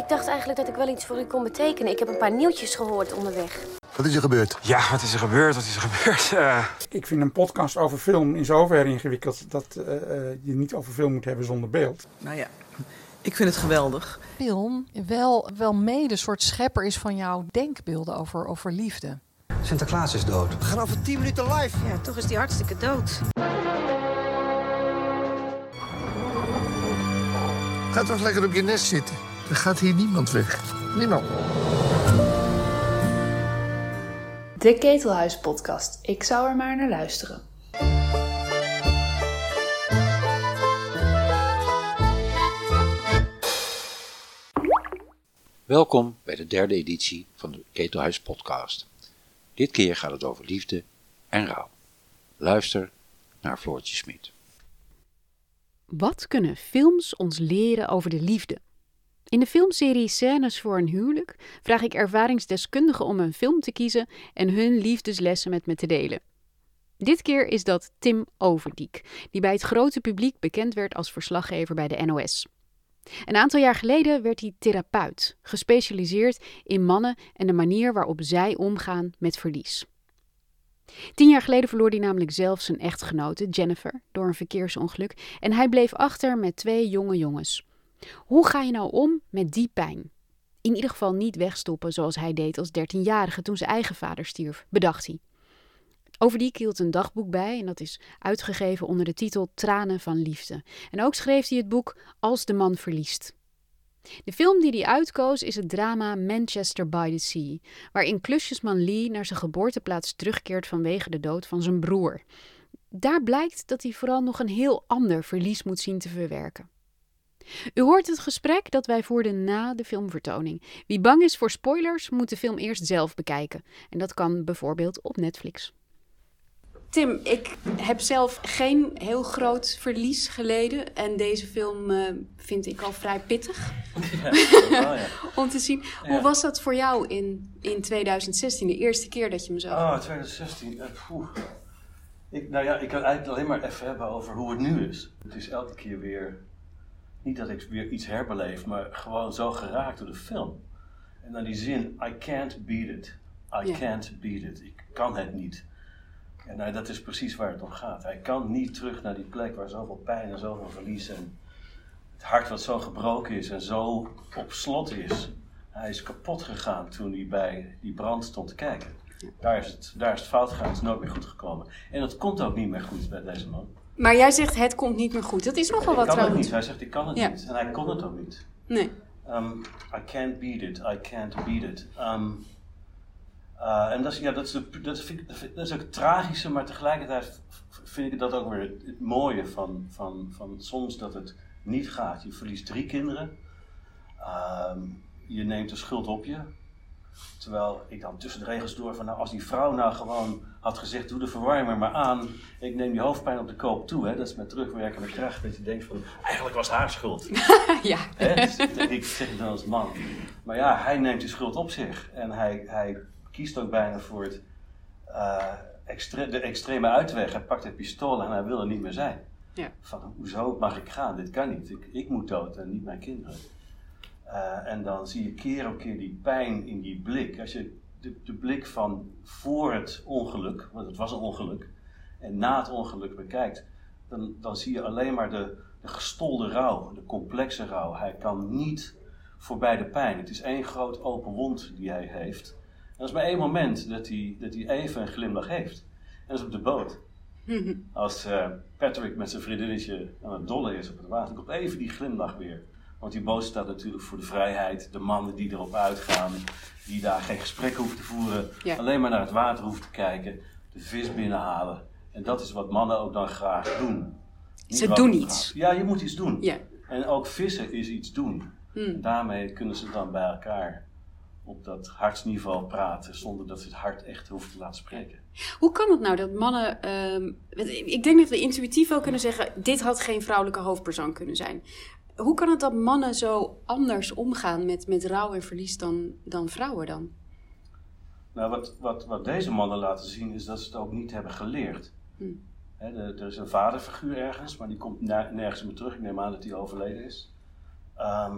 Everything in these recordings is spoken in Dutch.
ik dacht eigenlijk dat ik wel iets voor u kon betekenen. Ik heb een paar nieuwtjes gehoord onderweg. Wat is er gebeurd? Ja, wat is er gebeurd? Wat is er gebeurd? Uh... Ik vind een podcast over film in zoverre ingewikkeld dat uh, je niet over film moet hebben zonder beeld. Nou ja, ik vind het geweldig. Film wel, wel mede een soort schepper is van jouw denkbeelden over, over liefde. Sinterklaas is dood. We gaan over 10 minuten live. Ja, toch is die hartstikke dood. Ga toch lekker op je nest zitten. Er gaat hier niemand weg. Niemand. De Ketelhuis podcast. Ik zou er maar naar luisteren. Welkom bij de derde editie van de Ketelhuis podcast. Dit keer gaat het over liefde en rouw. Luister naar Floortje Smit. Wat kunnen films ons leren over de liefde? In de filmserie Scènes voor een huwelijk vraag ik ervaringsdeskundigen om een film te kiezen en hun liefdeslessen met me te delen. Dit keer is dat Tim Overdiek, die bij het grote publiek bekend werd als verslaggever bij de NOS. Een aantal jaar geleden werd hij therapeut, gespecialiseerd in mannen en de manier waarop zij omgaan met verlies. Tien jaar geleden verloor hij namelijk zelf zijn echtgenote, Jennifer, door een verkeersongeluk en hij bleef achter met twee jonge jongens. Hoe ga je nou om met die pijn? In ieder geval niet wegstoppen zoals hij deed als dertienjarige toen zijn eigen vader stierf, bedacht hij. Overdiek hield een dagboek bij en dat is uitgegeven onder de titel Tranen van Liefde. En ook schreef hij het boek Als de man verliest. De film die hij uitkoos is het drama Manchester by the Sea, waarin klusjesman Lee naar zijn geboorteplaats terugkeert vanwege de dood van zijn broer. Daar blijkt dat hij vooral nog een heel ander verlies moet zien te verwerken. U hoort het gesprek dat wij voerden na de filmvertoning. Wie bang is voor spoilers, moet de film eerst zelf bekijken. En dat kan bijvoorbeeld op Netflix. Tim, ik heb zelf geen heel groot verlies geleden. En deze film uh, vind ik al vrij pittig. Ja, wel, ja. Om te zien. Ja. Hoe was dat voor jou in, in 2016, de eerste keer dat je me zag? Oh, 2016. Uh, ik, nou ja, ik kan eigenlijk alleen maar even hebben over hoe het nu is. Het is elke keer weer. Niet dat ik weer iets herbeleef, maar gewoon zo geraakt door de film. En dan die zin: I can't beat it. I can't beat it. Ik kan het niet. En nou, dat is precies waar het om gaat. Hij kan niet terug naar die plek waar zoveel pijn en zoveel verlies en het hart wat zo gebroken is en zo op slot is. Hij is kapot gegaan toen hij bij die brand stond te kijken. Daar is het, daar is het fout gegaan, het is nooit meer goed gekomen. En dat komt ook niet meer goed bij deze man. Maar jij zegt het komt niet meer goed. Dat is nogal wat trouwens. niet. Hij zegt ik kan het ja. niet. En hij kon het ook niet. Nee. Um, I can't beat it. I can't beat it. Um, uh, en dat is, ja, dat, is de, dat, vind ik, dat is ook het tragische, maar tegelijkertijd vind ik dat ook weer het, het, mooie van, van, van soms dat het niet gaat. Je verliest drie kinderen, uh, je neemt de schuld op je. Terwijl ik dan tussen de regels door van, nou, als die vrouw nou gewoon had gezegd, doe de verwarmer maar aan, ik neem die hoofdpijn op de koop toe. Hè? Dat is met terugwerkende kracht, dat je denkt van, eigenlijk was haar schuld. ja. Hè? Dus, ik zeg het dan als man. Maar ja, hij neemt die schuld op zich en hij, hij kiest ook bijna voor het, uh, extre de extreme uitweg. Hij pakt het pistool en hij wil er niet meer zijn. Ja. Van, hoezo mag ik gaan? Dit kan niet. Ik, ik moet dood en niet mijn kinderen. Uh, en dan zie je keer op keer die pijn in die blik. Als je de, de blik van voor het ongeluk, want het was een ongeluk, en na het ongeluk bekijkt, dan, dan zie je alleen maar de, de gestolde rouw, de complexe rouw. Hij kan niet voorbij de pijn. Het is één groot open wond die hij heeft. En dat is maar één moment dat hij, dat hij even een glimlach heeft. En dat is op de boot. Als uh, Patrick met zijn vriendinnetje aan het dollen is op het water, komt even die glimlach weer. Want die boot staat natuurlijk voor de vrijheid, de mannen die erop uitgaan, die daar geen gesprek hoeven te voeren, Ja. alleen maar naar het water hoeven te kijken, de vis binnenhalen. En dat is wat mannen ook dan graag doen. Niet Ze doen graag. iets. Ja, je moet iets doen. Ja. En ook vissen is iets doen. Hmm. Daarmee kunnen ze dan bij elkaar op dat hartsniveau praten, zonder dat ze het hart echt hoeven te laten spreken. Hoe kan het nou dat mannen. ehm, ik denk dat we intuïtief wel kunnen zeggen: dit had geen vrouwelijke hoofdpersoon kunnen zijn. Hoe kan het dat mannen zo anders omgaan met, met rouw en verlies dan, dan vrouwen dan? Nou, wat, wat, wat deze mannen laten zien is dat ze het ook niet hebben geleerd. De- er is een vaderfiguur ergens, maar die komt ner- nergens meer terug. Ik neem aan dat hij overleden is. Ehm,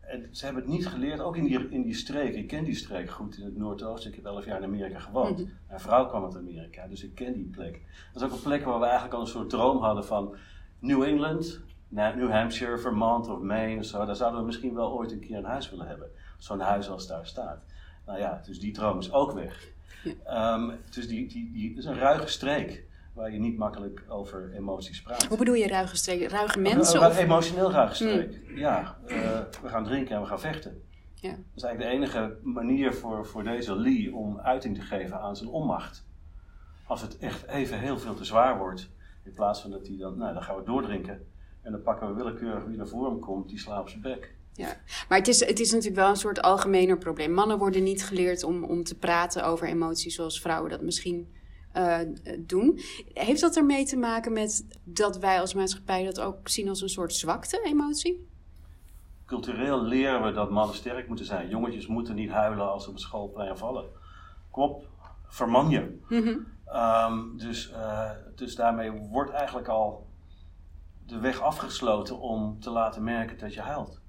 en ze hebben het niet geleerd, ook in die, in die streek. Ik ken die streek goed in het Noordoosten. Ik heb elf jaar in Amerika gewoond. Mhm. Mijn vrouw kwam uit Amerika, dus ik ken die plek. Dat is ook een plek waar we eigenlijk al een soort droom hadden van New England, New Hampshire, Vermont of Maine of zo. Daar zouden we misschien wel ooit een keer een huis willen hebben. Zo'n huis als daar staat. Nou ja, dus die droom is ook weg. Ehm, dus die, die, die, is een ruige streek waar je niet makkelijk over emoties praat. Hoe bedoel je ruige streken? Ruige mensen? Een, Of... emotioneel ruige streek. Ja, eh, we gaan drinken en we gaan vechten. Ja. Dat is eigenlijk de enige manier voor, voor deze Lee om uiting te geven aan zijn onmacht. Als het echt even heel veel te zwaar wordt, in plaats van dat hij dan, nou dan gaan we doordrinken. En dan pakken we willekeurig wie naar voren komt, die slaat op zijn bek. Ja, maar het is, het is natuurlijk wel een soort algemener probleem. Mannen worden niet geleerd om, om te praten over emoties zoals vrouwen dat misschien eh, doen. Heeft dat ermee te maken met dat wij als maatschappij dat ook zien als een soort zwakte, emotie? Cultureel leren we dat mannen sterk moeten zijn. Jongetjes moeten niet huilen als ze op het schoolplein vallen. Kom op, verman je. Ehm, dus, eh, dus daarmee wordt eigenlijk al de weg afgesloten om te laten merken dat je huilt.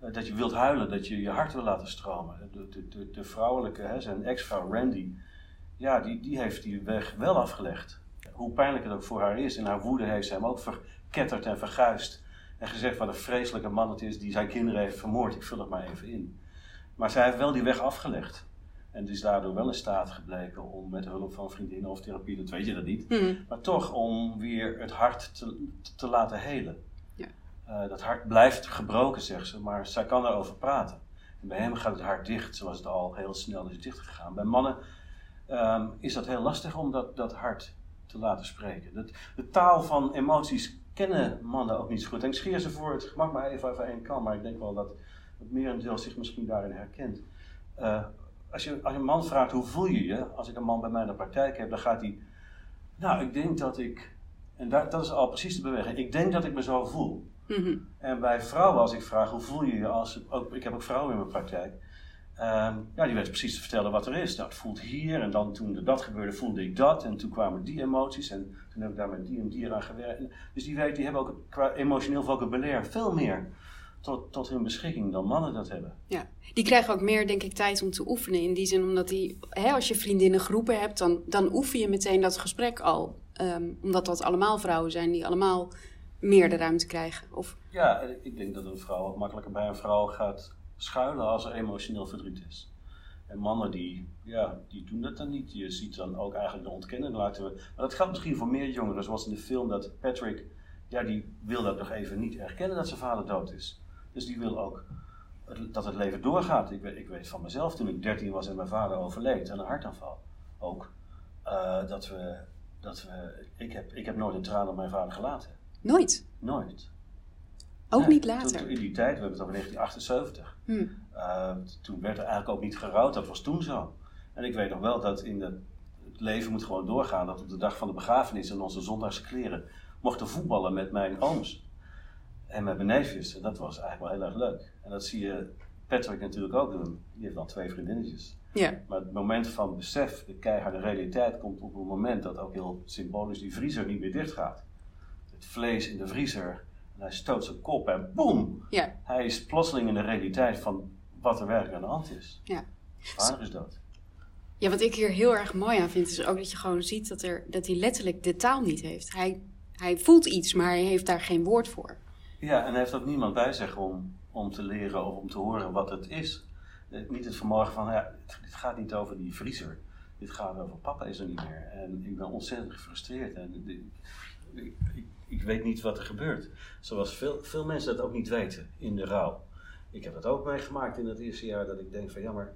Eh, dat je wilt huilen, dat je je hart wil laten stromen. De, de, de, vrouwelijke, hè, zijn ex-vrouw Randy, ja, die, die heeft die weg wel afgelegd. Hoe pijnlijk het ook voor haar is. In haar woede heeft ze hem ook verketterd en verguisd. En gezegd wat een vreselijke man het is die zijn kinderen heeft vermoord. Ik vul het maar even in. Maar zij heeft wel die weg afgelegd. En is daardoor wel in staat gebleken om met hulp van vriendinnen of therapie, dat weet je dat niet. Mhm. Maar toch om weer het hart te, te laten helen. Ja. Eh, dat hart blijft gebroken, zegt ze, maar zij kan erover praten. En bij hem gaat het hart dicht, zoals het al heel snel is dichtgegaan. Bij mannen ehm, is dat heel lastig om dat, dat hart te laten spreken. Dat, de taal van emoties kennen mannen ook niet zo goed. En ik scheer ze voor het gemak maar even over één kan, maar ik denk wel dat het merendeel zich misschien daarin herkent. Eh, als, je, als een man vraagt hoe voel je je, als ik een man bij mij in de praktijk heb, dan gaat hij, nou ik denk dat ik, en daar, dat is al precies de beweging, ik denk dat ik me zo voel. Mhm. En bij vrouwen, als ik vraag hoe voel je je, als, ook, ik heb ook vrouwen in mijn praktijk, ehm, ja, die weten precies te vertellen wat er is. Nou, het voelt hier en dan toen dat gebeurde voelde ik dat en toen kwamen die emoties en toen heb ik daar met die en die eraan gewerkt. Dus die, weet, die hebben ook qua emotioneel vocabulaire veel meer tot, tot hun beschikking dan mannen dat hebben. Ja, die krijgen ook meer, denk ik, tijd om te oefenen. In die zin, omdat die, hè, als je vriendinnengroepen hebt, dan, dan oefen je meteen dat gesprek al. Ehm, omdat dat allemaal vrouwen zijn die allemaal meer de ruimte krijgen. Of, Ja, ik denk dat een vrouw ook makkelijker bij een vrouw gaat schuilen als er emotioneel verdriet is. En mannen die, ja, die doen dat dan niet. Je ziet dan ook eigenlijk de ontkennen. Laten we, maar dat geldt misschien voor meer jongeren, zoals in de film dat Patrick, ja, die wil dat nog even niet erkennen dat zijn vader dood is. Dus die wil ook dat het leven doorgaat. Ik weet, ik weet van mezelf, toen ik 13 was en mijn vader overleed aan een hartaanval, ook, eh, dat we, dat we ik, heb, ik heb nooit een traan op mijn vader gelaten. nooit. Nooit. Ook Nee, niet later. toen in die tijd, we hebben het over 1978. Hm. Uh, toen werd er eigenlijk ook niet gerouwd, dat was toen zo. En ik weet nog wel dat in de, het leven moet gewoon doorgaan. Dat op de dag van de begrafenis in onze zondagse kleren mochten voetballen met mijn ooms. En met mijn neefjes. En dat was eigenlijk wel heel erg leuk. En dat zie je Patrick natuurlijk ook doen. Die heeft dan twee vriendinnetjes. Ja. Maar het moment van besef, de keiharde realiteit, komt op het moment dat ook heel symbolisch die vriezer niet meer dicht gaat. Het vlees in de vriezer. En hij stoot zijn kop en boem! Ja. Hij is plotseling in de realiteit van wat er werkelijk aan de hand is. Ja. Vader is dood. Ja, wat ik hier heel erg mooi aan vind, is ook dat je gewoon ziet dat, er, dat hij letterlijk de taal niet heeft. Hij, hij voelt iets, maar hij heeft daar geen woord voor. Ja, en heeft ook niemand bij zich om, om te leren of om te horen wat het is. Eh, Niet het vermogen van, ja, het, gaat niet over die vriezer. Dit gaat over papa is er niet meer. En ik ben ontzettend gefrustreerd. En ik, ik, ik, ik weet niet wat er gebeurt. Zoals veel, veel mensen dat ook niet weten in de rouw. Ik heb dat ook meegemaakt in het eerste jaar dat ik denk van, ja maar,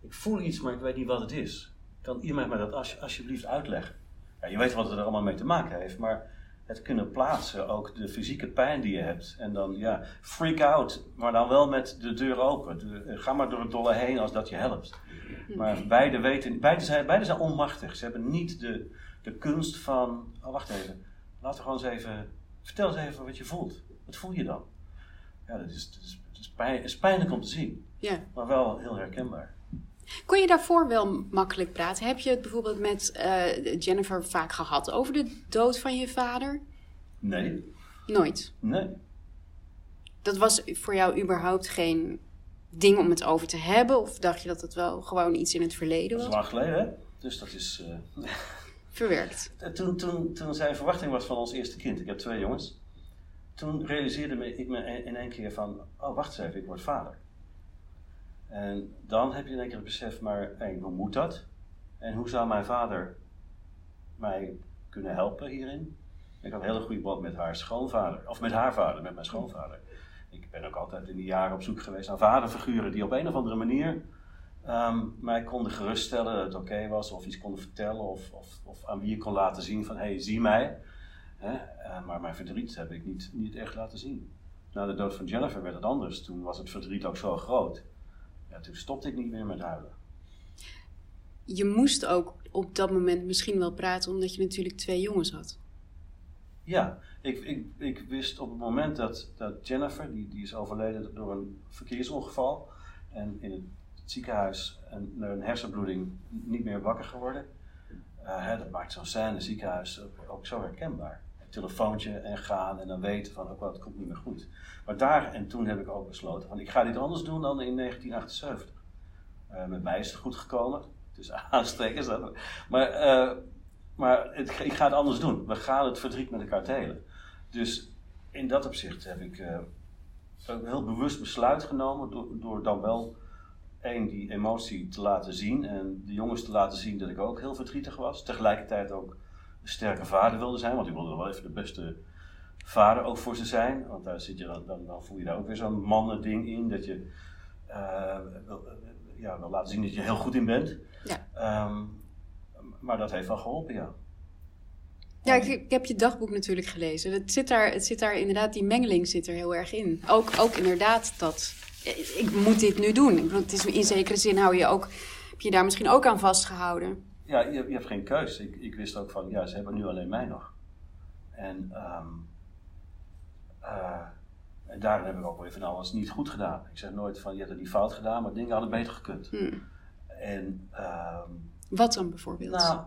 ik voel iets, maar ik weet niet wat het is. Kan iemand mij dat als, alsjeblieft uitleggen? Ja, je weet wat het er allemaal mee te maken heeft, maar het kunnen plaatsen, ook de fysieke pijn die je hebt. En dan, ja, freak out, maar dan wel met de deur open. De- eh, ga maar door het dolle heen als dat je helpt. Maar beide weten, beide zijn, beide zijn onmachtig. Ze hebben niet de, de kunst van, oh wacht even, laten we gewoon eens even, vertel eens even wat je voelt. Wat voel je dan? Ja, dat is, dat is, dat is, pijn, is pijnlijk om te zien, Ja. maar wel heel herkenbaar. Kon je daarvoor wel makkelijk praten? Heb je het bijvoorbeeld met eh, Jennifer vaak gehad over de dood van je vader? Nee, Nooit. nee. Dat was voor jou überhaupt geen ding om het over te hebben? Of dacht je dat het wel gewoon iets in het verleden Dat is was? lang geleden, hè? Dus dat is... eh, Verwerkt. Toen, toen, toen zijn verwachting was van ons eerste kind, ik heb twee jongens, toen realiseerde ik me in één keer van, oh wacht eens even, ik word vader. En dan heb je in één keer het besef, maar één, hoe moet dat? En hoe zou mijn vader mij kunnen helpen hierin? Ik had een hele goede band met haar schoonvader, of met haar vader, met mijn schoonvader. Ik ben ook altijd in die jaren op zoek geweest naar vaderfiguren die op een of andere manier ehm, mij konden geruststellen dat het oké was, of iets konden vertellen, of, of, of aan wie ik kon laten zien van hé, hey, zie mij. Hè? Eh, maar mijn verdriet heb ik niet, niet echt laten zien. Na de dood van Jennifer werd het anders. Toen was het verdriet ook zo groot. Ja, toen stopte ik niet meer met huilen. Je moest ook op dat moment misschien wel praten, omdat je natuurlijk twee jongens had. Ja, ik, ik, ik wist op het moment dat, dat Jennifer, die, die is overleden door een verkeersongeval en in het ziekenhuis een, een hersenbloeding niet meer wakker geworden. Eh, hè, dat maakt zo'n scène, ziekenhuis, ook, ook zo herkenbaar. Telefoontje en gaan en dan weten van, ook het komt niet meer goed. Maar daar en toen heb ik ook besloten van, ik ga dit anders doen dan in 1978. Eh, met mij is het goed gekomen, dus aanstekens. Maar, eh, maar ik ga het anders doen. We gaan het verdriet met elkaar delen. Dus in dat opzicht heb ik eh, een heel bewust besluit genomen door, door dan wel één die emotie te laten zien en de jongens te laten zien dat ik ook heel verdrietig was. Tegelijkertijd ook sterke vader wilde zijn, want ik wilde wel even de beste vader ook voor ze zijn. Want daar zit je dan, dan, dan voel je daar ook weer zo'n mannen-ding in dat je eh, wil, ja, wil laten zien dat je heel goed in bent. Ja. Ehm, maar dat heeft wel geholpen, ja. Ja, ik, ik heb je dagboek natuurlijk gelezen. Het zit, daar, het zit daar inderdaad, die mengeling zit er heel erg in. Ook, ook inderdaad dat, ik moet dit nu doen. Ik bedoel, het is, in zekere zin hou je ook, heb je daar misschien ook aan vastgehouden. Ja, je, je hebt geen keus. Ik, ik wist ook van, ja, ze hebben nu alleen mij nog. En, ehm, eh, en daarin heb ik ook weer van alles niet goed gedaan. Ik zeg nooit van, je hebt het niet fout gedaan, maar dingen hadden beter gekund. Hmm. En, ehm, Wat dan bijvoorbeeld? nou,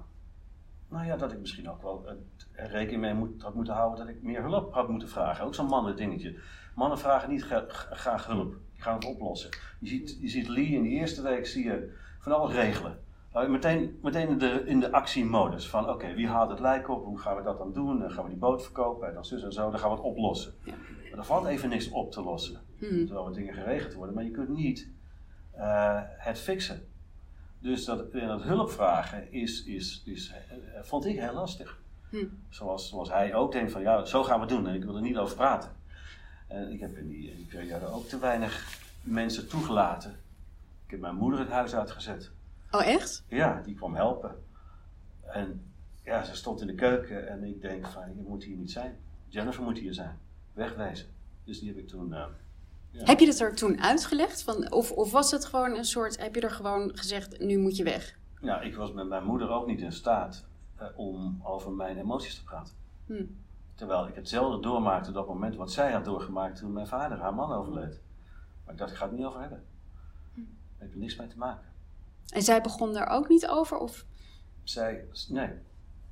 nou ja, dat ik misschien ook wel rekening mee moet, had moeten houden dat ik meer hulp had moeten vragen. Ook zo'n mannen dingetje. Mannen vragen niet gra- gra- graag hulp. Die gaan het oplossen. Je ziet, je ziet Lee in de eerste week zie je van alles regelen. Meteen, meteen in de, in de actiemodus van oké, wie haalt het lijk op? Hoe gaan we dat dan doen? Dan gaan we die boot verkopen en dan zus en zo. Dan gaan we het oplossen. Maar er valt even niks op te lossen. Hmm. Terwijl er dingen geregeld worden. Maar je kunt niet eh, het fixen. Dus dat, en dat hulp vragen is, is, is, eh, vond ik heel lastig. Hm. Zoals, zoals hij ook denkt van ja, zo gaan we het doen en ik wil er niet over praten. En ik heb in die, in die periode ook te weinig mensen toegelaten. Ik heb mijn moeder het huis uitgezet. Oh, echt? Ja, die kwam helpen. En ja, ze stond in de keuken en ik denk van je moet hier niet zijn. Jennifer moet hier zijn. Wegwezen. Dus die heb ik toen... eh, ja. Heb je dat er toen uitgelegd? Van, of, of was het gewoon een soort, heb je er gewoon gezegd, nu moet je weg? Nou, ik was met mijn moeder ook niet in staat eh, om over mijn emoties te praten. Hm. Terwijl ik hetzelfde doormaakte op dat moment wat zij had doorgemaakt toen mijn vader, haar man, overleed. Maar ik dacht, ik ga het niet over hebben. Daar heb je niks mee te maken. En zij begon daar ook niet over? Of? Zij, nee.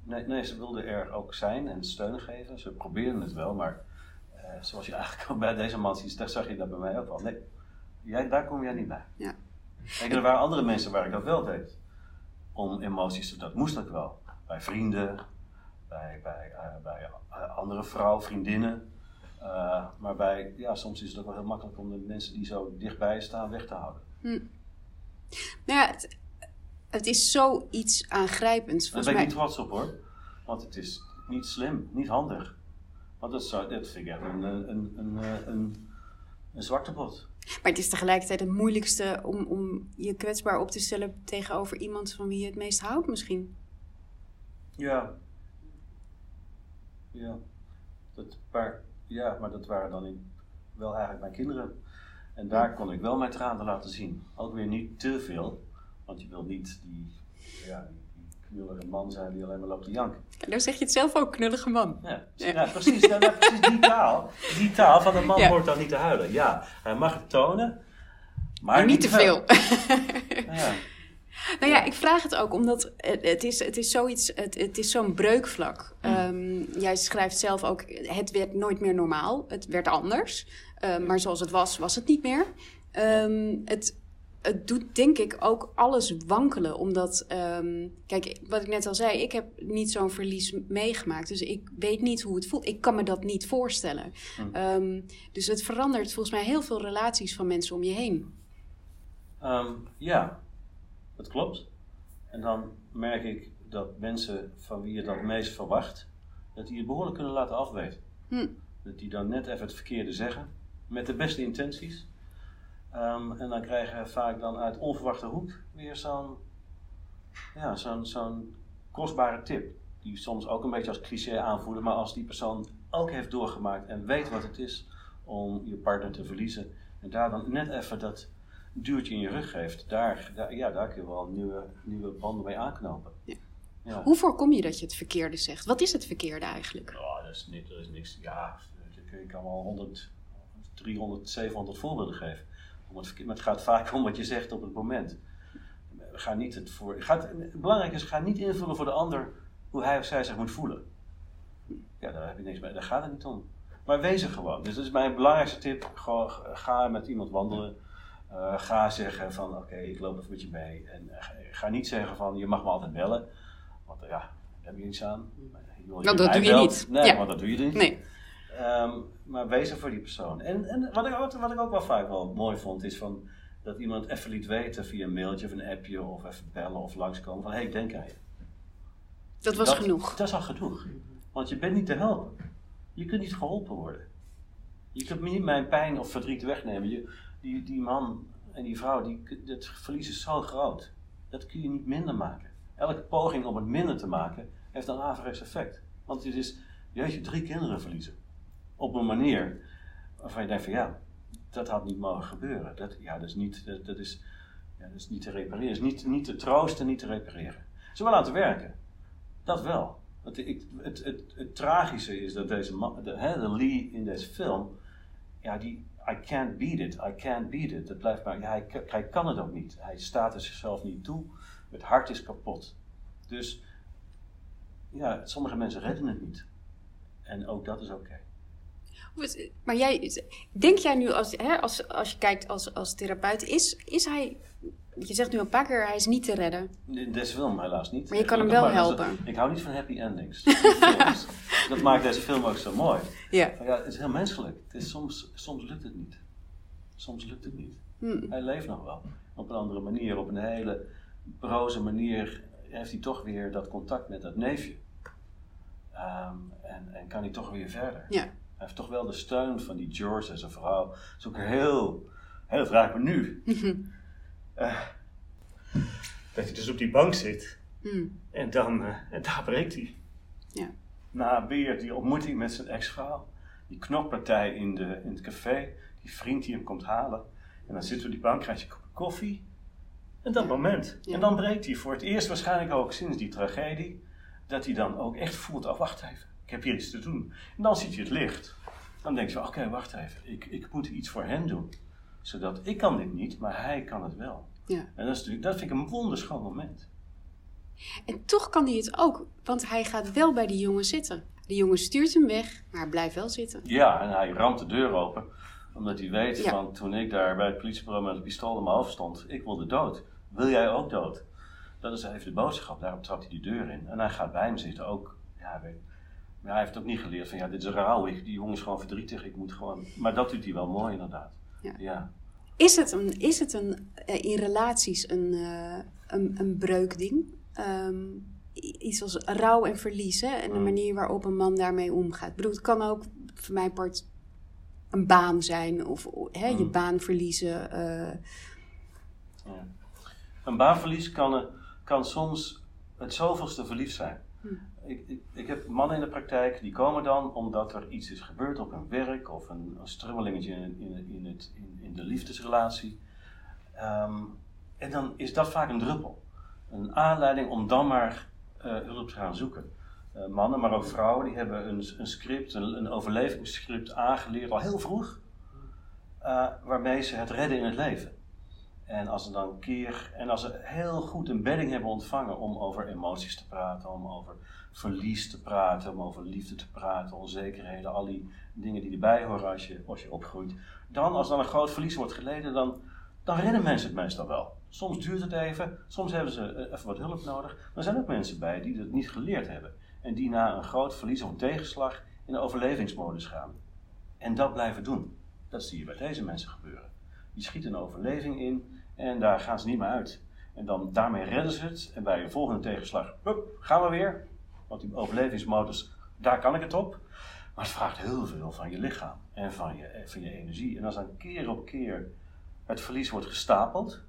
nee. Nee, ze wilde er ook zijn en steun geven. Ze probeerden het wel, maar eh, zoals je eigenlijk bij deze man ziet, daar zag je dat bij mij ook wel. Nee, jij, daar kom jij niet bij. Ja. Kijk, er waren andere mensen waar ik dat wel deed. Om emoties te, dat moest ook wel. Bij vrienden, bij, bij, eh, bij eh, andere vrouwen, vriendinnen. Maar bij, ja, soms is het ook wel heel makkelijk om de mensen die zo dichtbij staan weg te houden. Hm. Nou ja, het, het is zoiets aangrijpends. Daar ben ik mij. niet trots op hoor. Want het is niet slim, niet handig. Want dat, zou, dat vind ik echt een, een, een, een, eh, een, een zwarte bot. Maar het is tegelijkertijd het moeilijkste om, om je kwetsbaar op te stellen tegenover iemand van wie je het meest houdt, misschien. Ja. Ja. Dat paar, ja, maar dat waren dan in, wel eigenlijk mijn kinderen. En daar kon ik wel mijn tranen laten zien. Ook weer niet te veel. Want je wil niet die, ja, knullige man zijn die alleen maar loopt te janken. En nou zeg je het zelf ook, knullige man. Ja, ja. precies, precies die taal. Die taal van een man Ja. hoort dan niet te huilen. Ja, hij mag het tonen, maar, Maar niet te veel. Nou ja. Nou ja, ik vraag het ook omdat het, is, het is zoiets, het, het is zo'n breukvlak. Ehm, jij schrijft zelf ook, het werd nooit meer normaal. Het werd anders. Ehm, maar zoals het was, was het niet meer. Ehm, het, het doet denk ik ook alles wankelen. Omdat, kijk, wat ik net al zei, ik heb niet zo'n verlies meegemaakt. Dus ik weet niet hoe het voelt. Ik kan me dat niet voorstellen. Hm. Dus het verandert volgens mij heel veel relaties van mensen om je heen. Ehm, ja, dat klopt. En dan merk ik dat mensen van wie je dat meest verwacht, dat die het behoorlijk kunnen laten afweten. Hm. Dat die dan net even het verkeerde zeggen, met de beste intenties. Ehm, en dan krijgen we vaak dan uit onverwachte hoek weer zo'n ja, zo'n zo'n kostbare tip. Die soms ook een beetje als cliché aanvoelen, maar als die persoon ook heeft doorgemaakt en weet wat het is om je partner te verliezen. En daar dan net even dat duwtje in je rug geeft, daar, daar, ja, daar kun je wel nieuwe, nieuwe banden mee aanknopen. Ja. Hoe voorkom je dat je het verkeerde zegt? Wat is het verkeerde eigenlijk? Oh, dat is, niet, dat is niks. Ja, ik kan wel 100, 300, 700 voorbeelden geven. Om het, maar het gaat vaak om wat je zegt op het moment. Ga niet het voor, gaat, belangrijk is, ga niet invullen voor de ander hoe hij of zij zich moet voelen. Ja, daar heb je niks mee. Daar gaat het niet om. Maar wees er gewoon. Dus dat is mijn belangrijkste tip. Gewoon, ga met iemand wandelen. Eh, ga zeggen van, oké, ik loop even met je mee. En eh, ga niet zeggen van, je mag me altijd bellen. Want eh, ja, daar heb je niets aan. Je dat mij doe je belt. niet. Nee, Ja. want dat doe je niet. Nee. Ehm, maar wees er voor die persoon. En, en wat, ik, wat, wat ik ook wel vaak wel mooi vond, is van, dat iemand even liet weten via een mailtje of een appje of even bellen of langskomen van, hé, hey, denk aan je. Dat was genoeg. Dat is al genoeg. Want je bent niet te helpen. Je kunt niet geholpen worden. Je kunt niet mijn pijn of verdriet wegnemen. Je, die, die man en die vrouw, die, het verlies is zo groot. Dat kun je niet minder maken. Elke poging om het minder te maken, heeft een averechts effect. Want het is, jeetje, drie kinderen verliezen. Op een manier waarvan je denkt van ja, dat had niet mogen gebeuren. Dat, ja, dat is niet, dat, dat is, ja, dat is niet te repareren. Dat is niet, niet te troosten, niet te repareren. Ze wel te werken. Dat wel. Het, het, het, het tragische is dat deze man, de, de Lee in deze film, ja, die, I can't beat it, I can't beat it. Dat blijft maar, ja, hij, kan het ook niet. Hij staat er zichzelf niet toe. Het hart is kapot. Dus, ja, sommige mensen redden het niet. En ook dat is oké. Maar jij, denk jij nu, als, hè, als, als je kijkt als, als therapeut, is, is hij, je zegt nu een paar keer, hij is niet te redden. Deze film helaas niet. Maar je kan hem wel dat helpen. Ik hou niet van happy endings. dat maakt deze film ook zo mooi. Ja. Ja het is heel menselijk. Het is soms, soms lukt het niet. Soms lukt het niet. Hmm. Hij leeft nog wel. Op een andere manier, op een hele broze manier, heeft hij toch weer dat contact met dat neefje. Ehm, en, en kan hij toch weer verder. Ja. Hij heeft toch wel de steun van die George en zijn vrouw. Dat is ook heel, heel vraag me nu. Eh, dat hij dus op die bank zit. Hmm. En dan, eh, en daar breekt hij. Ja. Na weer die ontmoeting met zijn ex-vrouw. Die knokpartij in, de, in het café. Die vriend die hem komt halen. En dan zit hij op die bank, een kop koffie. En dat moment. En dan breekt hij voor het eerst waarschijnlijk ook sinds die tragedie. Dat hij dan ook echt voelt, oh wacht even. Ik heb hier iets te doen. En dan ziet hij het licht. Dan denkt hij, oké wacht even. Ik, ik moet iets voor hem doen. Zodat ik kan dit niet, maar hij kan het wel. Ja. En dat, is natuurlijk, dat vind ik een wonderschoon moment. En toch kan hij het ook, want hij gaat wel bij die jongen zitten. De jongen stuurt hem weg, maar hij blijft wel zitten. Ja, en hij ramt de deur open. Omdat hij weet Ja. van toen ik daar bij het politiebureau met een pistool in mijn hoofd stond. Ik wilde dood. Wil jij ook dood? Dat is even de boodschap. Daarom trapt hij die deur in. En hij gaat bij hem zitten ook. Ja, weet, maar hij heeft ook niet geleerd van ja, dit is rauw. Ik, die jongen is gewoon verdrietig. Ik moet gewoon... Maar dat doet hij wel mooi inderdaad. Ja. ja. Is het, een, is het een, eh, in relaties een, eh, een, een breukding? Ehm, iets als rouw en verlies hè? en de Mm. manier waarop een man daarmee omgaat. Ik bedoel, het kan ook voor mijn part een baan zijn of hè, je Mm. baan verliezen. eh, Ja. Een baanverlies kan, kan soms het zoveelste verlies zijn. Hm. Ik, ik, ik heb mannen in de praktijk die komen dan omdat er iets is gebeurd op hun werk of een, een strubbelingetje in, in, het, in, in de liefdesrelatie. Ehm, en dan is dat vaak een druppel. Een aanleiding om dan maar eh, hulp te gaan zoeken. Eh, mannen, maar ook vrouwen, die hebben een, een script, een, een overlevingsscript aangeleerd al heel vroeg. eh, waarmee ze het redden in het leven. En als ze dan een keer, en als ze heel goed een bedding hebben ontvangen om over emoties te praten, om over verlies te praten, om over liefde te praten, onzekerheden, al die dingen die erbij horen als je, als je opgroeit. Dan, als dan een groot verlies wordt geleden, dan, dan redden mensen het meestal wel. Soms duurt het even, soms hebben ze eh, even wat hulp nodig. Maar er zijn ook mensen bij die het niet geleerd hebben. En die na een groot verlies of tegenslag in de overlevingsmodus gaan. En dat blijven doen. Dat zie je bij deze mensen gebeuren. Die schieten een overleving in en daar gaan ze niet meer uit. En dan daarmee redden ze het. En bij een volgende tegenslag, hup, gaan we weer. Want die overlevingsmodus, daar kan ik het op. Maar het vraagt heel veel van je lichaam en van je, eh, van je energie. En als dan keer op keer het verlies wordt gestapeld,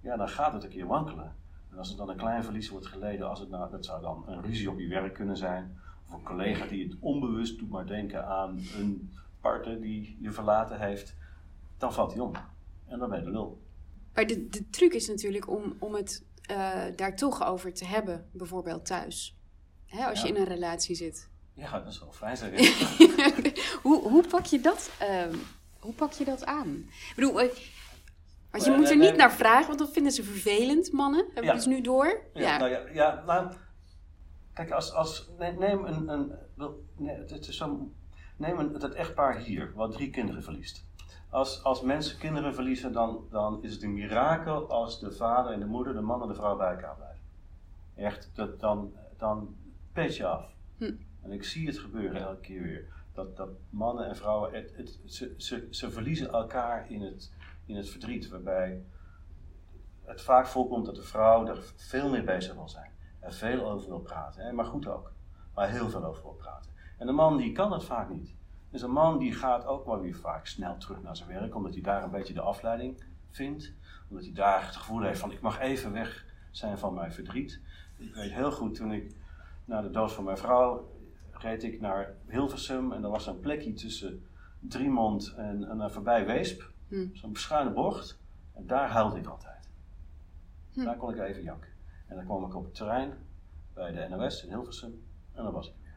ja, dan gaat het een keer wankelen. En als er dan een klein verlies wordt geleden, als het nou, dat zou dan een ruzie op je werk kunnen zijn, of een collega die het onbewust doet maar denken aan een partner die je verlaten heeft, dan valt hij om. En dan ben je de lul. Maar de, de truc is natuurlijk om, om het uh, daar toch over te hebben, bijvoorbeeld thuis. Hè, als Ja. je in een relatie zit. Ja, dat is wel zeg. hoe, hoe pak je dat, ehm, hoe pak je dat aan? Ik bedoel, eh, want je moet er niet naar vragen, want dat vinden ze vervelend, mannen. Heb ik Ja. dus nu door? Ja, nou ja, ja nou, kijk, als, als, ne- neem een, een nee, het, het is zo, neem een, het echtpaar hier, wat drie kinderen verliest. Als, als mensen kinderen verliezen, dan, dan is het een mirakel als de vader en de moeder, de man en de vrouw bij elkaar blijven. Echt, dat, dan, dan pet je af. Hm. En ik zie het gebeuren elke keer weer. Dat, dat mannen en vrouwen, het, het, ze, ze, ze verliezen elkaar in het, in het verdriet. Waarbij het vaak voorkomt dat de vrouw er veel meer bezig wil zijn. Er veel over wil praten. Hè? Maar goed ook. Maar heel veel over wil praten. En de man die kan het vaak niet. Dus een man die gaat ook wel weer vaak snel terug naar zijn werk. Omdat hij daar een beetje de afleiding vindt. Omdat hij daar het gevoel heeft van ik mag even weg zijn van mijn verdriet. Ik weet heel goed toen ik na de dood van mijn vrouw reed ik naar Hilversum. En er was een plekje tussen Driemond en, en eh, voorbij Weesp. Hm. Zo'n schuine bocht. En daar huilde ik altijd. Hm. Daar kon ik even janken. En dan kwam ik op het terrein bij de NOS in Hilversum. En dan was ik weer.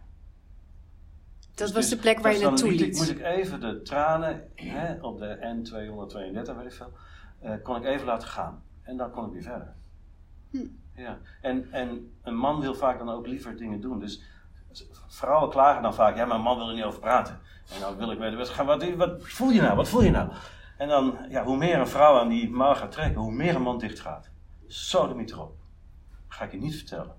Dat Dus- was de plek waar je naartoe liet. Moest ik even de tranen hè, op de N232, weet ik veel, eh, kon ik even laten gaan. En dan kon ik weer verder. Hm. Ja. En, en een man wil vaak dan ook liever dingen doen. Dus vrouwen klagen dan vaak, ja, mijn man wil er niet over praten. En dan wil ik weten, wat, wat, wat voel je nou? Wat voel je nou? En dan, ja, hoe meer een vrouw aan die mouw gaat trekken, hoe meer een man dicht gaat. Zo niet erop. Ga ik je niet vertellen.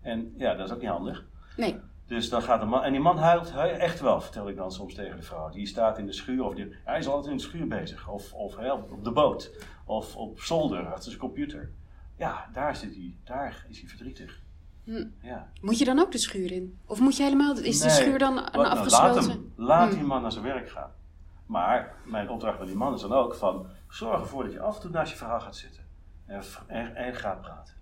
En ja, dat is ook niet handig. Nee. Dus dan gaat de man, en die man huilt echt wel, vertel ik dan soms tegen de vrouw. Die staat in de schuur, of die, hij is altijd in de schuur bezig. Of, of hè, op de boot, of op zolder, achter zijn computer. Ja, daar, zit hij, daar is hij verdrietig. Hm. Ja. Moet je dan ook de schuur in? Of moet je helemaal, is de schuur dan wat- nou, afgesloten? laat hem, laat Hm. die man naar zijn werk gaan. Maar mijn opdracht met die man is dan ook van, zorg ervoor dat je af en toe naast je verhaal gaat zitten. En, en, en gaat praten.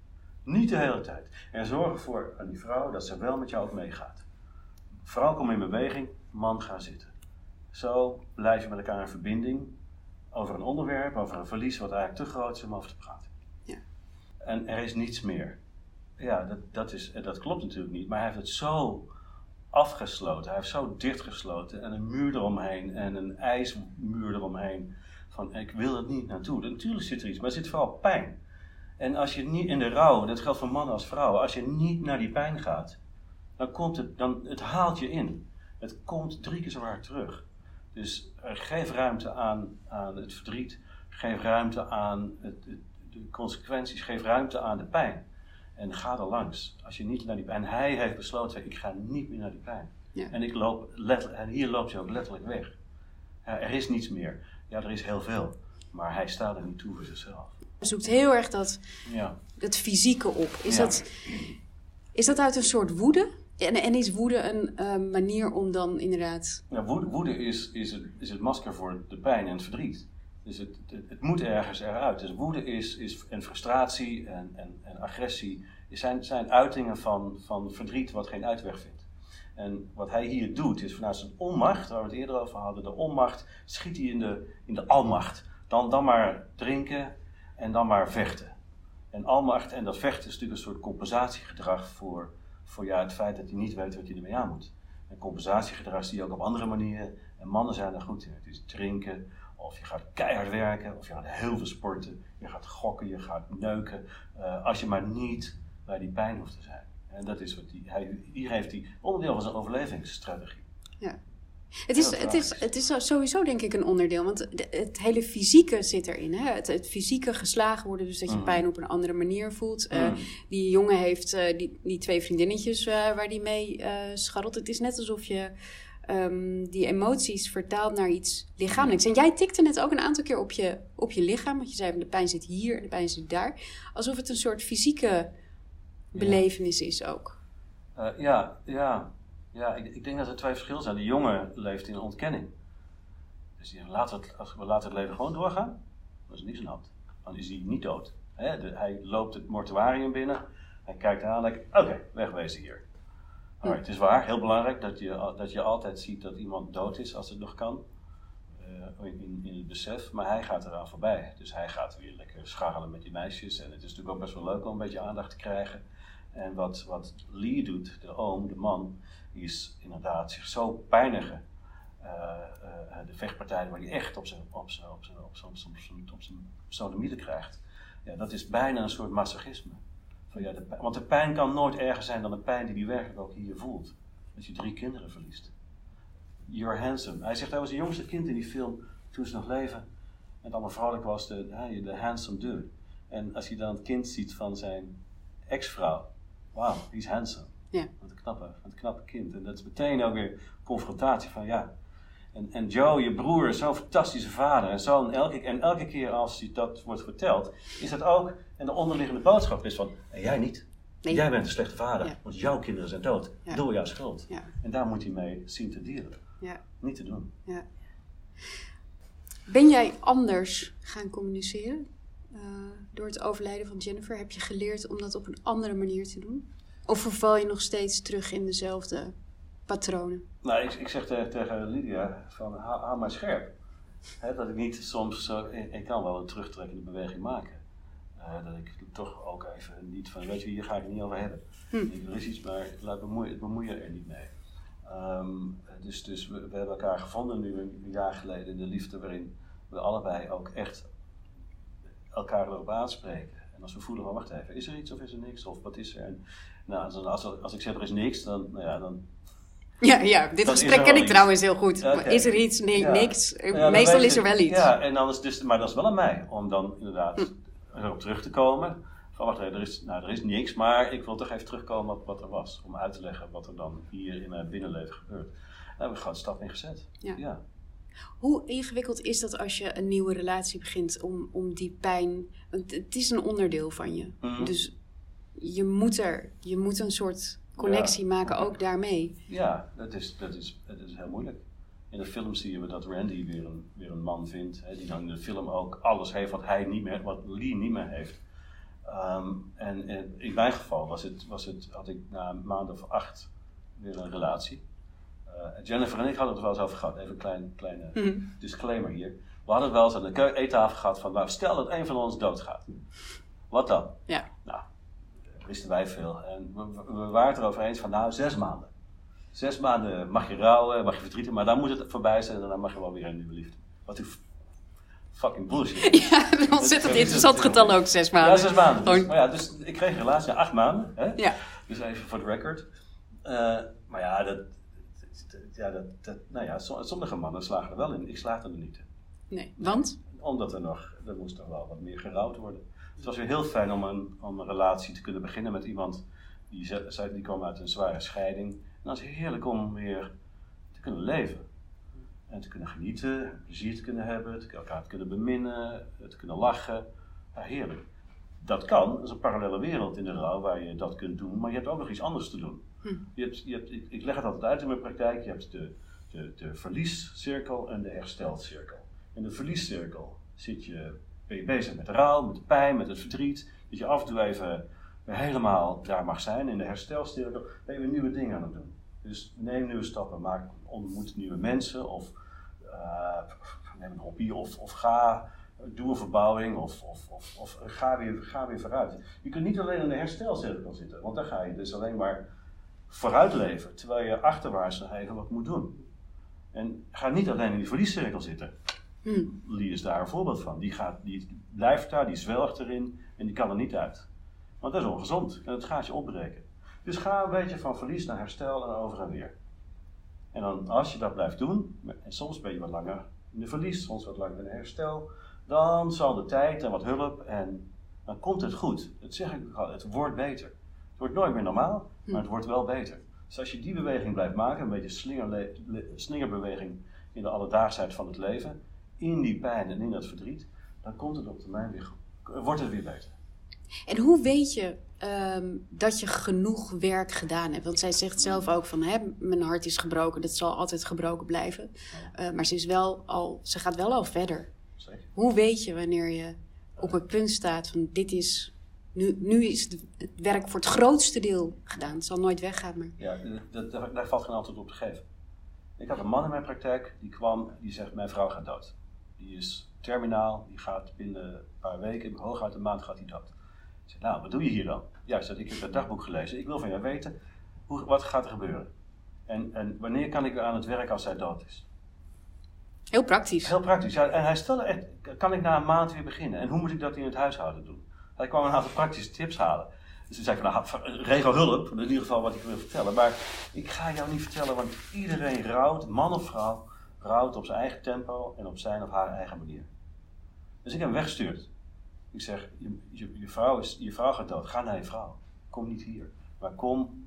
Niet de hele tijd. En zorg ervoor aan die vrouw dat ze wel met jou ook meegaat. Vrouw kom in beweging, man ga zitten. Zo blijf je met elkaar in verbinding over een onderwerp, over een verlies wat eigenlijk te groot is om over te praten. En er is niets meer. Ja, dat, dat, is, dat klopt natuurlijk niet, maar hij heeft het zo afgesloten. Hij heeft zo dichtgesloten en een muur eromheen en een ijsmuur eromheen. Van ik wil er niet naartoe. Natuurlijk zit er iets, maar er zit vooral pijn. En als je niet in de rouw, dat geldt voor mannen als vrouwen, als je niet naar die pijn gaat, dan komt het, dan, het haalt je in. Het komt drie keer zo hard terug. Dus eh, geef ruimte aan, aan het verdriet, geef ruimte aan het, het- de consequenties, geef ruimte aan de pijn. En ga er langs. Als je niet naar die pijn. En hij heeft besloten: ik ga niet meer naar die pijn. Ja. En, ik loop letterlijk, en hier loopt hij ook letterlijk weg. Ja, er is niets meer. Ja, er is heel veel. Maar hij staat er niet toe voor zichzelf. Je zoekt heel erg dat, Ja. het fysieke op. Is, Ja. dat, is dat uit een soort woede? En, en is woede een eh, manier om dan inderdaad... Ja, woede, woede is, is, het, is het masker voor de pijn en het verdriet. Dus het, het, moet ergens eruit. Dus woede is, is en frustratie en, en, en agressie zijn, zijn uitingen van, van verdriet wat geen uitweg vindt. En wat hij hier doet is vanuit zijn onmacht, waar we het eerder over hadden, de onmacht, schiet hij in de, in de almacht. Dan, dan maar drinken en dan maar vechten. En almacht en dat vechten is natuurlijk een soort compensatiegedrag voor, voor ja, het feit dat hij niet weet wat hij ermee aan moet. En compensatiegedrag zie je ook op andere manieren. En mannen zijn er goed in. Het is drinken, of je gaat keihard werken, of je gaat heel veel sporten. Je gaat gokken, je gaat neuken. eh, als je maar niet bij die pijn hoeft te zijn. En dat is wat die, hij, hier heeft hij onderdeel van zijn overlevingsstrategie. Ja. Het is, het, is, het is sowieso denk ik een onderdeel, want het hele fysieke zit erin. Hè? Het, het fysieke geslagen worden, dus dat je Mm. pijn op een andere manier voelt. Eh, Mm. die jongen heeft eh, die, die twee vriendinnetjes waar die mee scharrelt. Het is net alsof je ehm, die emoties vertaalt naar iets lichamelijks. En jij tikte net ook een aantal keer op je, op je lichaam, want je zei de pijn zit hier en de pijn zit daar. Alsof het een soort fysieke belevenis is ook. Eh, ja, ja, ja ik, ik denk dat er twee verschillen zijn. De jongen leeft in ontkenning. Dus die laat het, als we laten het leven gewoon doorgaan, dan is niks aan de hand. Dan is hij niet dood. De- hij loopt het mortuarium binnen, hij kijkt aan en denkt, oké, wegwezen hier. Het is waar, heel belangrijk dat je, dat je altijd ziet dat iemand dood is als het nog kan. eh, in, in, het besef, maar hij gaat eraan voorbij. Dus hij gaat weer lekker scharrelen met die meisjes. En het is natuurlijk ook best wel leuk om een beetje aandacht te krijgen. En wat, wat Lee doet, de oom, de man, die is inderdaad zich zo pijnigen. eh, eh, de vechtpartijen waar hij echt op zijn, op zijn, op zijn, op zijn, op zijn, op zijn, op zijn krijgt. Ja, dat is bijna een soort masochisme. Van, ja, de, pijn- want de pijn kan nooit erger zijn dan de pijn die hij werkelijk ook hier voelt. Als je drie kinderen verliest. You're handsome. Hij zegt, hij was het jongste kind in die film toen ze nog leven. En het allemaal vrolijk was, de, de, de handsome dude. En als je dan het kind ziet van zijn ex-vrouw. Wauw, die is handsome. Ja. Wat een knappe, wat een knappe kind. En dat is meteen ook weer confrontatie van ja. En, en Joe, je broer, is zo'n fantastische vader. En, zo, en, elke, en elke keer als hij dat wordt verteld, is dat ook. En de onderliggende boodschap is van: en jij niet. Nee. Jij bent een slechte vader, Ja. want jouw kinderen zijn dood. Ja. Door jouw schuld. Ja. En daar moet hij mee zien te dealen. Ja. Niet te doen. Ja. Ben jij anders gaan communiceren? Eh, door het overlijden van Jennifer heb je geleerd om dat op een andere manier te doen? Of verval je nog steeds terug in dezelfde patronen? Nou, ik, ik zeg tegen, tegen Lydia: van, hou, hou maar scherp. Dat ik niet soms zo. Ik, ik kan wel een terugtrekkende beweging maken. Eh, dat ik toch ook even niet van, weet je, hier ga ik het niet over hebben. Hm. Ik, er is iets, maar laat bemoeien, bemoeien er niet mee. Ehm, dus dus we, we hebben elkaar gevonden nu een jaar geleden in de liefde, waarin we allebei ook echt elkaar erop aanspreken. En als we voelen van, wacht even, is er iets of is er niks? Of wat is er? En, nou, als, als, ik zeg er is niks, dan, nou ja, dan Ja, ja dit gesprek ken ik iets. trouwens heel goed. Is er iets? Nee, Ja. niks. Ja, Meestal is er wel iets. Ja, en dan is dus, maar dat is wel aan mij om dan inderdaad erop terug te komen. Van wacht er is, nou, er is niks, maar ik wil toch even terugkomen op wat er was. Om uit te leggen wat er dan hier in mijn binnenleven gebeurt. Daar hebben we gewoon een stap in gezet. Ja. ja. Hoe ingewikkeld is dat als je een nieuwe relatie begint om, om die pijn... Want het is een onderdeel van je. Mhm. Dus je moet, er, je moet een soort connectie maken ook daarmee. Ja, dat is, dat, is, dat is heel moeilijk. In de film zie je dat Randy weer een, weer een man vindt. Hè, die dan in de film ook alles heeft wat hij niet meer, wat Lee niet meer heeft. Ehm, en, en in mijn geval was het, was het, had ik na een maand of acht weer een relatie. Eh, Jennifer en ik hadden het er wel eens over gehad. Even een klein, kleine Mhm. disclaimer hier. We hadden het wel eens aan de eettafel gehad van, nou stel dat een van ons doodgaat. Wat dan? Ja. Nou, wisten wij veel. En we, we- we waren het erover eens van, nou, zes maanden. Zes maanden mag je rouwen, mag je verdrieten, maar dan moet het voorbij zijn en dan mag je wel weer een nieuwe liefde. Wat een fucking bullshit. Ja, een ontzettend interessant getal ook, zes maanden. Ja, zes maanden. Dus, maar ja, dus ik kreeg een relatie na acht maanden. Hè? Ja. Dus even voor de record. Eh, maar ja, dat, ja, dat, dat, nou ja, som- sommige mannen slagen er wel in. Ik slaagde er niet in. Nee, want? Omdat er nog, er moest nog wel wat meer gerouwd worden. Het was weer heel fijn om een, om een relatie te kunnen beginnen met iemand die, die kwam uit een zware scheiding. En dat is heerlijk om weer te kunnen leven. En te kunnen genieten, plezier te kunnen hebben, te, elkaar te kunnen beminnen, te kunnen lachen. Ja, heerlijk. Dat kan, dat is een parallele wereld in de rouw waar je dat kunt doen, maar je hebt ook nog iets anders te doen. Hm. Je hebt, je hebt, ik, ik leg het altijd uit in mijn praktijk. Je hebt de, de, de verliescirkel en de herstelcirkel. In de verliescirkel zit je, ben je bezig met de rouw, met de pijn, met het verdriet. Dat je af en toe even helemaal daar mag zijn. In de herstelcirkel ben je weer nieuwe dingen aan het doen. Dus neem nieuwe stappen, maak, ontmoet nieuwe mensen of eh, neem een hobby of, of ga, doe een verbouwing of, of, of, of ga, weer, ga weer vooruit. Je kunt niet alleen in de herstelcirkel zitten, want dan ga je dus alleen maar vooruit leven, terwijl je achterwaarts nog even wat moet doen. En ga niet alleen in die verliescirkel zitten. Hm. Lee is daar een voorbeeld van. Die, gaat, die blijft daar, die zwelgt erin en die kan er niet uit. Want dat is ongezond en het gaat je opbreken. Dus ga een beetje van verlies naar herstel en over en weer. En dan als je dat blijft doen, en soms ben je wat langer in de verlies, soms wat langer in herstel, dan zal de tijd en wat hulp en dan komt het goed. Dat zeg ik al, het wordt beter. Het wordt nooit meer normaal, maar het wordt wel beter. Dus als je die beweging blijft maken, een beetje slingerbeweging in de alledaagsheid van het leven, in die pijn en in dat verdriet, dan komt het op termijn weer. Wordt het weer beter. En hoe weet je ehm, dat je genoeg werk gedaan hebt? Want zij zegt zelf ook van, hè, mijn hart is gebroken, dat zal altijd gebroken blijven. Eh, maar ze, is wel al, ze gaat wel al verder. Zeker. Hoe weet je wanneer je op het punt staat van, dit is, nu, nu is het werk voor het grootste deel gedaan. Het zal nooit weggaan, maar... Ja, dat, dat- daar valt geen antwoord op te geven. Ik had een man in mijn praktijk, die kwam, die zegt, mijn vrouw gaat dood. Die is terminaal, die gaat binnen een paar weken, hooguit een maand gaat hij dood. Zeg, nou, wat doe je hier dan? Ja, ik zeg, ik heb het dagboek gelezen, ik wil van jou weten, hoe, wat gaat er gebeuren? En, en wanneer kan ik weer aan het werk als zij dood is? Heel praktisch. Heel praktisch. Ja, en hij stelde echt, kan ik na een maand weer beginnen? En hoe moet ik dat in het huishouden doen? Hij kwam een aantal praktische tips halen. Dus toen zei ik, nou, regel hulp, in ieder geval wat ik wil vertellen. Maar ik ga jou niet vertellen, want iedereen rouwt, man of vrouw, rouwt op zijn eigen tempo en op zijn of haar eigen manier. Dus ik heb hem weggestuurd. Ik zeg, je, je, je, vrouw is, je vrouw gaat dood, ga naar je vrouw. Kom niet hier. Maar kom,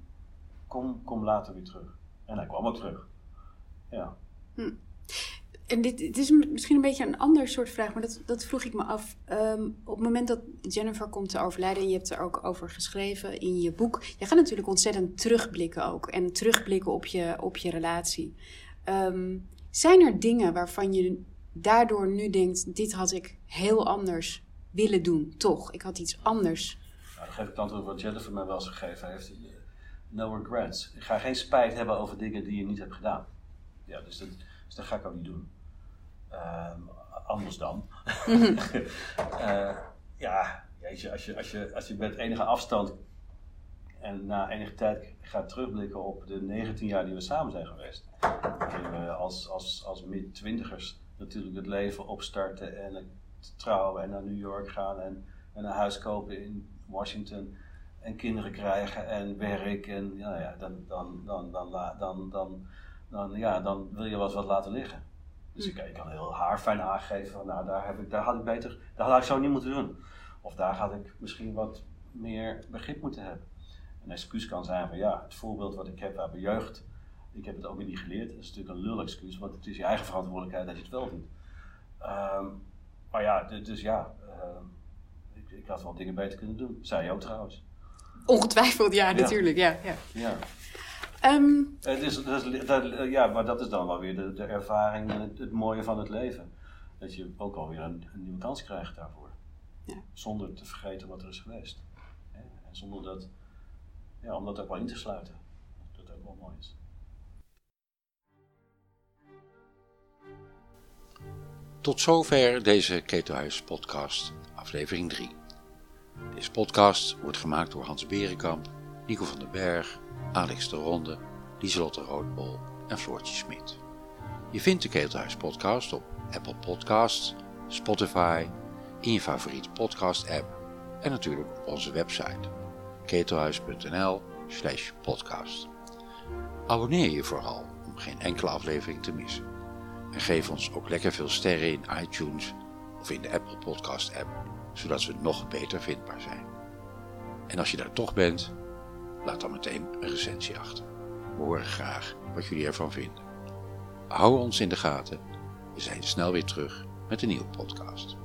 kom, kom later weer terug. En hij kwam ook terug. Ja. Hm. En dit, is misschien een beetje een ander soort vraag, maar dat, dat vroeg ik me af. Ehm, op het moment dat Jennifer komt te overlijden, en je hebt er ook over geschreven in je boek. Je gaat natuurlijk ontzettend terugblikken ook. En terugblikken op je, op je relatie. Ehm, zijn er dingen waarvan je daardoor nu denkt: dit had ik heel anders willen doen, toch? Ik had iets anders. Nou, dan geef ik het antwoord wat Jennifer mij wel eens gegeven heeft. No regrets. Ik ga geen spijt hebben over dingen die je niet hebt gedaan. Ja, dus dat, dus dat ga ik ook niet doen. Ehm, anders dan. Eh, ja, jeetje, als je, als, je, als je met enige afstand en na enige tijd gaat terugblikken op de 19 jaar die we samen zijn geweest. Waarin we als, als, als mid-twintigers natuurlijk het leven opstarten en trouwen en naar New York gaan en, en een huis kopen in Washington en kinderen krijgen en werk en ja, ja, dan, dan, dan, dan, dan, dan, dan, ja, dan wil je wel eens wat laten liggen. Dus ik, ik kan heel haarfijn aangeven van nou daar, heb ik, daar had ik beter, daar had ik zo niet moeten doen. Of daar had ik misschien wat meer begrip moeten hebben. Een excuus kan zijn van ja, het voorbeeld wat ik heb uit mijn jeugd, ik heb het ook weer niet geleerd. Dat is natuurlijk een lul excuus, want het is je eigen verantwoordelijkheid dat je het wel doet. Ehm, maar ja, d- dus ja, ehm, ik, ik had wel dingen beter kunnen doen. Zei je ook trouwens. Ongetwijfeld, ja, Ja. natuurlijk. Ja, ja. Ja. Ehm, Het is, dat is- dat- ja, maar dat is dan wel weer de, de ervaring en het, het mooie van het leven. Dat je ook alweer een, een nieuwe kans krijgt daarvoor. Ja. Zonder te vergeten wat er is geweest. En zonder dat, ja, om dat ook wel in te sluiten. Dat ook wel mooi is. Tot zover deze Ketelhuis podcast, aflevering 3. Deze podcast wordt gemaakt door Hans Berenkamp, Nico van den Berg, Alex de Ronde, Lieselotte Roodbol en Floortje Smit. Je vindt de Ketelhuis podcast op Apple Podcasts, Spotify, in je favoriete podcast app en natuurlijk op onze website ketelhuis.nl slash podcast. Abonneer je vooral om geen enkele aflevering te missen. En geef ons ook lekker veel sterren in iTunes of in de Apple Podcast app, zodat we nog beter vindbaar zijn. En als je daar toch bent, laat dan meteen een recensie achter. We horen graag wat jullie ervan vinden. Hou ons in de gaten. We zijn snel weer terug met een nieuwe podcast.